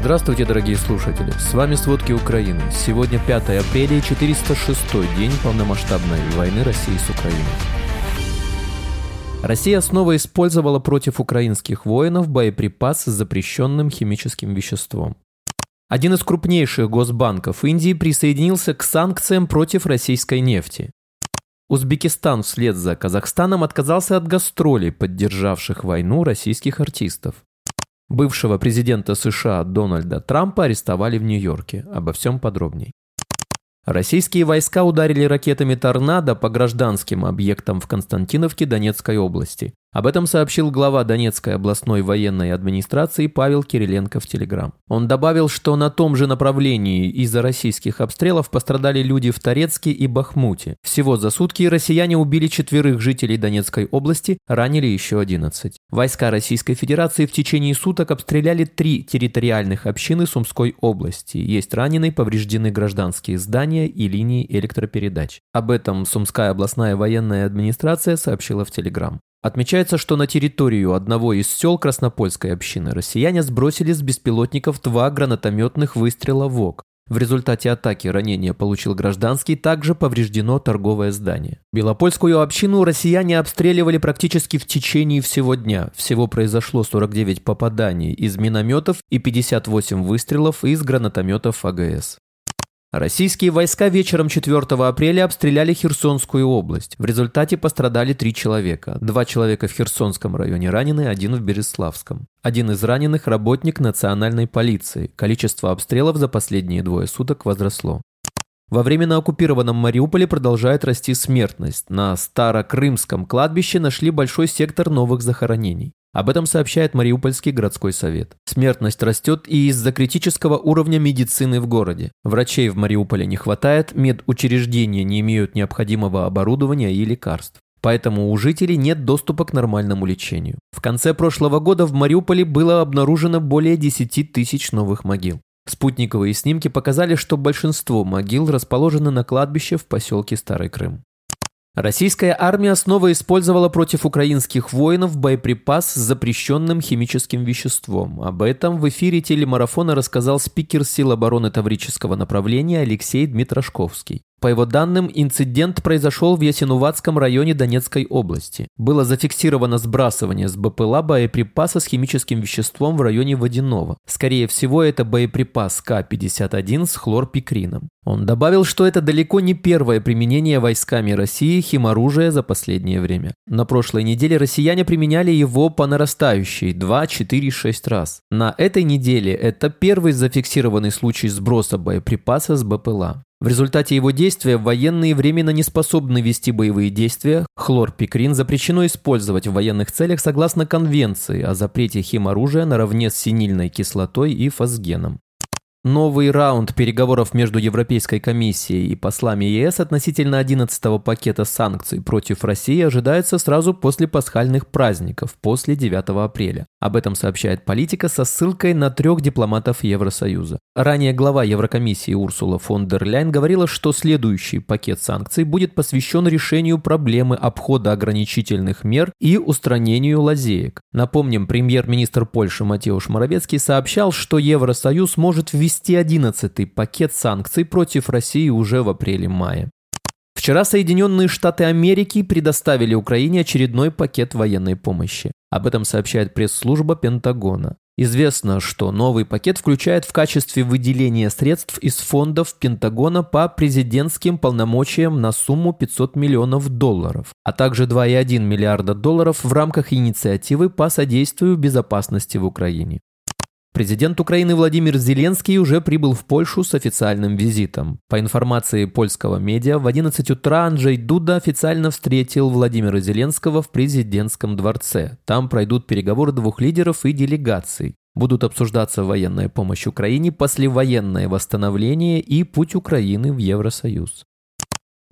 Здравствуйте, дорогие слушатели! С вами «Сводки Украины». Сегодня 5 апреля и 406 день полномасштабной войны России с Украиной. Россия снова использовала против украинских воинов боеприпас с запрещенным химическим веществом. Один из крупнейших госбанков Индии присоединился к санкциям против российской нефти. Узбекистан вслед за Казахстаном отказался от гастролей, поддержавших войну российских артистов. Бывшего президента США Дональда Трампа арестовали в Нью-Йорке. Обо всем подробней. Российские войска ударили ракетами «Торнадо» по гражданским объектам в Константиновке Донецкой области. Об этом сообщил глава Донецкой областной военной администрации Павел Кириленко в Телеграм. Он добавил, что на том же направлении из-за российских обстрелов пострадали люди в Торецке и Бахмуте. Всего за сутки россияне убили четверых жителей Донецкой области, ранили еще 11. Войска Российской Федерации в течение суток обстреляли три территориальных общины Сумской области. Есть раненые, повреждены гражданские здания и линии электропередач. Об этом Сумская областная военная администрация сообщила в Телеграм. Отмечается, что на территорию одного из сел Краснопольской общины россияне сбросили с беспилотников два гранатометных выстрела ВОК. В результате атаки ранения получил гражданский, также повреждено торговое здание. Белопольскую общину россияне обстреливали практически в течение всего дня. Всего произошло 49 попаданий из минометов и 58 выстрелов из гранатометов АГС. Российские войска вечером 4 апреля обстреляли Херсонскую область. В результате пострадали три человека. Два человека в Херсонском районе ранены, один в Береславском. Один из раненых – работник национальной полиции. Количество обстрелов за последние двое суток возросло. Во время на оккупированном Мариуполе продолжает расти смертность. На Старокрымском кладбище нашли большой сектор новых захоронений. Об этом сообщает Мариупольский городской совет. Смертность растет и из-за критического уровня медицины в городе. Врачей в Мариуполе не хватает, медучреждения не имеют необходимого оборудования и лекарств. Поэтому у жителей нет доступа к нормальному лечению. В конце прошлого года в Мариуполе было обнаружено более 10 тысяч новых могил. Спутниковые снимки показали, что большинство могил расположены на кладбище в поселке Старый Крым. Российская армия снова использовала против украинских воинов боеприпас с запрещенным химическим веществом. Об этом в эфире телемарафона рассказал спикер сил обороны Таврического направления Алексей Дмитрошковский. По его данным, инцидент произошел в Ясинуватском районе Донецкой области. Было зафиксировано сбрасывание с БПЛА боеприпаса с химическим веществом в районе Водяного. Скорее всего, это боеприпас К-51 с хлорпикрином. Он добавил, что это далеко не первое применение войсками России химоружия за последнее время. На прошлой неделе россияне применяли его по нарастающей 2, 4, 6 раз. На этой неделе это первый зафиксированный случай сброса боеприпаса с БПЛА. В результате его действия военные временно не способны вести боевые действия. Хлорпикрин запрещено использовать в военных целях согласно Конвенции о запрете химоружия наравне с синильной кислотой и фосгеном. Новый раунд переговоров между Европейской комиссией и послами ЕС относительно 11-го пакета санкций против России ожидается сразу после пасхальных праздников, после 9 апреля. Об этом сообщает политика со ссылкой на трех дипломатов Евросоюза. Ранее глава Еврокомиссии Урсула фон дер Ляйн говорила, что следующий пакет санкций будет посвящен решению проблемы обхода ограничительных мер и устранению лазеек. Напомним, премьер-министр Польши Матеуш Моровецкий сообщал, что Евросоюз может ввести ввести 11-й пакет санкций против России уже в апреле-мае. Вчера Соединенные Штаты Америки предоставили Украине очередной пакет военной помощи. Об этом сообщает пресс-служба Пентагона. Известно, что новый пакет включает в качестве выделения средств из фондов Пентагона по президентским полномочиям на сумму 500 миллионов долларов, а также 2,1 миллиарда долларов в рамках инициативы по содействию безопасности в Украине. Президент Украины Владимир Зеленский уже прибыл в Польшу с официальным визитом. По информации польского медиа, в 11 утра Анджей Дуда официально встретил Владимира Зеленского в президентском дворце. Там пройдут переговоры двух лидеров и делегаций. Будут обсуждаться военная помощь Украине, послевоенное восстановление и путь Украины в Евросоюз.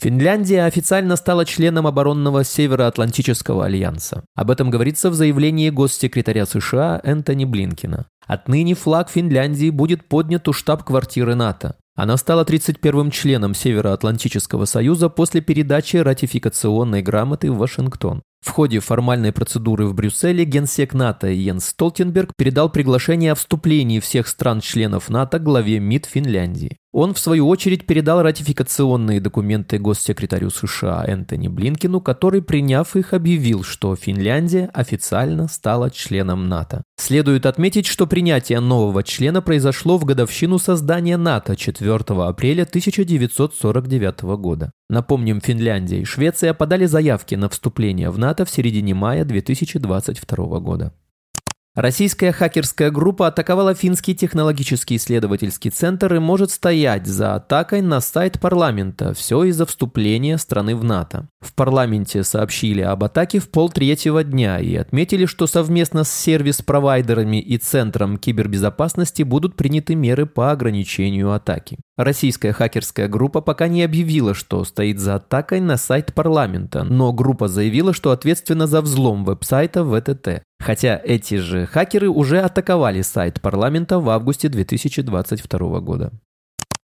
Финляндия официально стала членом оборонного Североатлантического альянса. Об этом говорится в заявлении госсекретаря США Энтони Блинкина. Отныне флаг Финляндии будет поднят у штаб-квартиры НАТО. Она стала 31-м членом Североатлантического союза после передачи ратификационной грамоты в Вашингтон. В ходе формальной процедуры в Брюсселе генсек НАТО Йенс Столтенберг передал приглашение о вступлении всех стран-членов НАТО главе МИД Финляндии. Он, в свою очередь, передал ратификационные документы госсекретарю США Энтони Блинкину, который, приняв их, объявил, что Финляндия официально стала членом НАТО. Следует отметить, что принятие нового члена произошло в годовщину создания НАТО 4 апреля 1949 года. Напомним, Финляндия и Швеция подали заявки на вступление в НАТО в середине мая 2022 года. Российская хакерская группа атаковала финский технологический исследовательский центр и может стоять за атакой на сайт парламента. Все из-за вступления страны в НАТО. В парламенте сообщили об атаке в полтретьего дня и отметили, что совместно с сервис-провайдерами и Центром кибербезопасности будут приняты меры по ограничению атаки. Российская хакерская группа пока не объявила, что стоит за атакой на сайт парламента, но группа заявила, что ответственна за взлом веб-сайта ВТТ. Хотя эти же хакеры уже атаковали сайт парламента в августе 2022 года.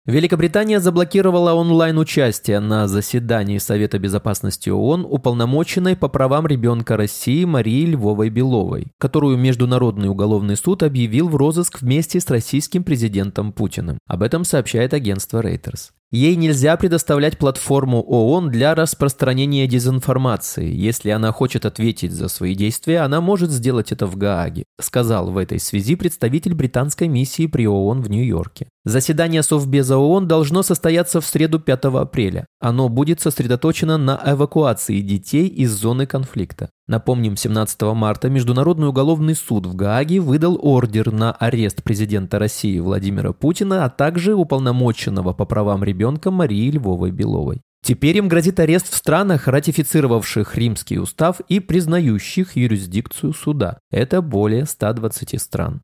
Великобритания заблокировала онлайн-участие на заседании Совета Безопасности ООН уполномоченной по правам ребенка России Марии Львовой-Беловой, которую Международный уголовный суд объявил в розыск вместе с российским президентом Путиным. Об этом сообщает агентство Reuters. Ей нельзя предоставлять платформу ООН для распространения дезинформации. Если она хочет ответить за свои действия, она может сделать это в Гааге, сказал в этой связи представитель британской миссии при ООН в Нью-Йорке. Заседание Совбеза ООН должно состояться в среду 5 апреля. Оно будет сосредоточено на эвакуации детей из зоны конфликта. Напомним, 17 марта Международный уголовный суд в Гааге выдал ордер на арест президента России Владимира Путина, а также уполномоченного по правам ребенка Марии Львовой-Беловой. Теперь им грозит арест в странах, ратифицировавших Римский устав и признающих юрисдикцию суда. Это более 120 стран.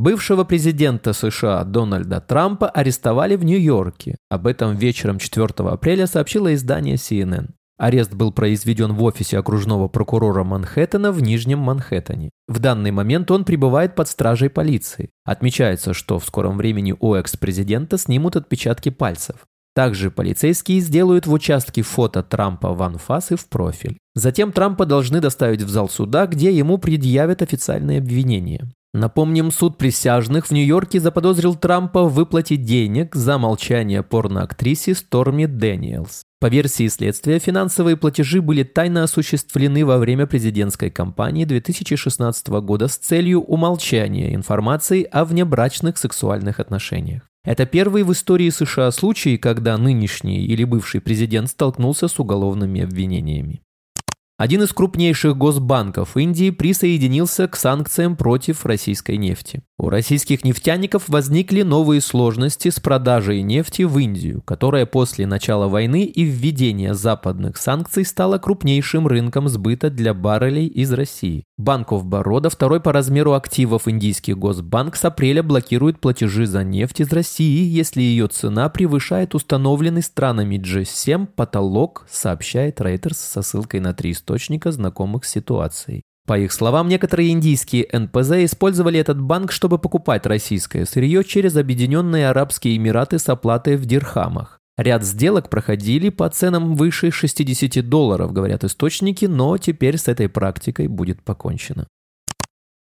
Бывшего президента США Дональда Трампа арестовали в Нью-Йорке. Об этом вечером 4 апреля сообщило издание CNN. Арест был произведен в офисе окружного прокурора Манхэттена в Нижнем Манхэттене. В данный момент он пребывает под стражей полиции. Отмечается, что в скором времени у экс-президента снимут отпечатки пальцев. Также полицейские сделают в участке фото Трампа в анфас и в профиль. Затем Трампа должны доставить в зал суда, где ему предъявят официальные обвинения. Напомним, суд присяжных в Нью-Йорке заподозрил Трампа в выплате денег за молчание порноактрисе Сторми Дэниелс. По версии следствия, финансовые платежи были тайно осуществлены во время президентской кампании 2016 года с целью умолчания информации о внебрачных сексуальных отношениях. Это первый в истории США случай, когда нынешний или бывший президент столкнулся с уголовными обвинениями. Один из крупнейших госбанков Индии присоединился к санкциям против российской нефти. У российских нефтяников возникли новые сложности с продажей нефти в Индию, которая после начала войны и введения западных санкций стала крупнейшим рынком сбыта для баррелей из России. Банк of Baroda, второй по размеру активов индийский госбанк, с апреля блокирует платежи за нефть из России, если ее цена превышает установленный странами G7 потолок, сообщает Reuters со ссылкой на три источника, знакомых с ситуацией. По их словам, некоторые индийские НПЗ использовали этот банк, чтобы покупать российское сырье через Объединенные Арабские Эмираты с оплатой в дирхамах. Ряд сделок проходили по ценам выше 60 долларов, говорят источники, но теперь с этой практикой будет покончено.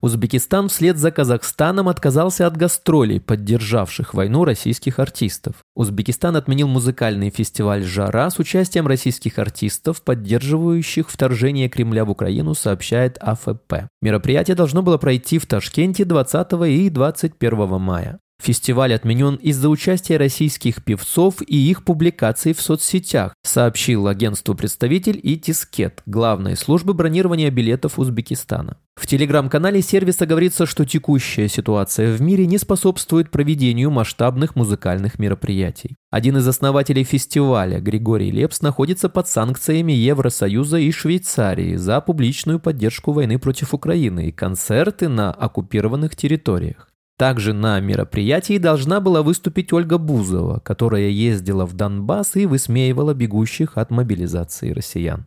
Узбекистан вслед за Казахстаном отказался от гастролей, поддержавших войну российских артистов. Узбекистан отменил музыкальный фестиваль «Жара» с участием российских артистов, поддерживающих вторжение Кремля в Украину, сообщает АФП. Мероприятие должно было пройти в Ташкенте 20 и 21 мая. Фестиваль отменен из-за участия российских певцов и их публикаций в соцсетях, сообщил агентству представитель и Тискет, главной службы бронирования билетов Узбекистана. В телеграм-канале сервиса говорится, что текущая ситуация в мире не способствует проведению масштабных музыкальных мероприятий. Один из основателей фестиваля, Григорий Лепс, находится под санкциями Евросоюза и Швейцарии за публичную поддержку войны против Украины и концерты на оккупированных территориях. Также на мероприятии должна была выступить Ольга Бузова, которая ездила в Донбасс и высмеивала бегущих от мобилизации россиян.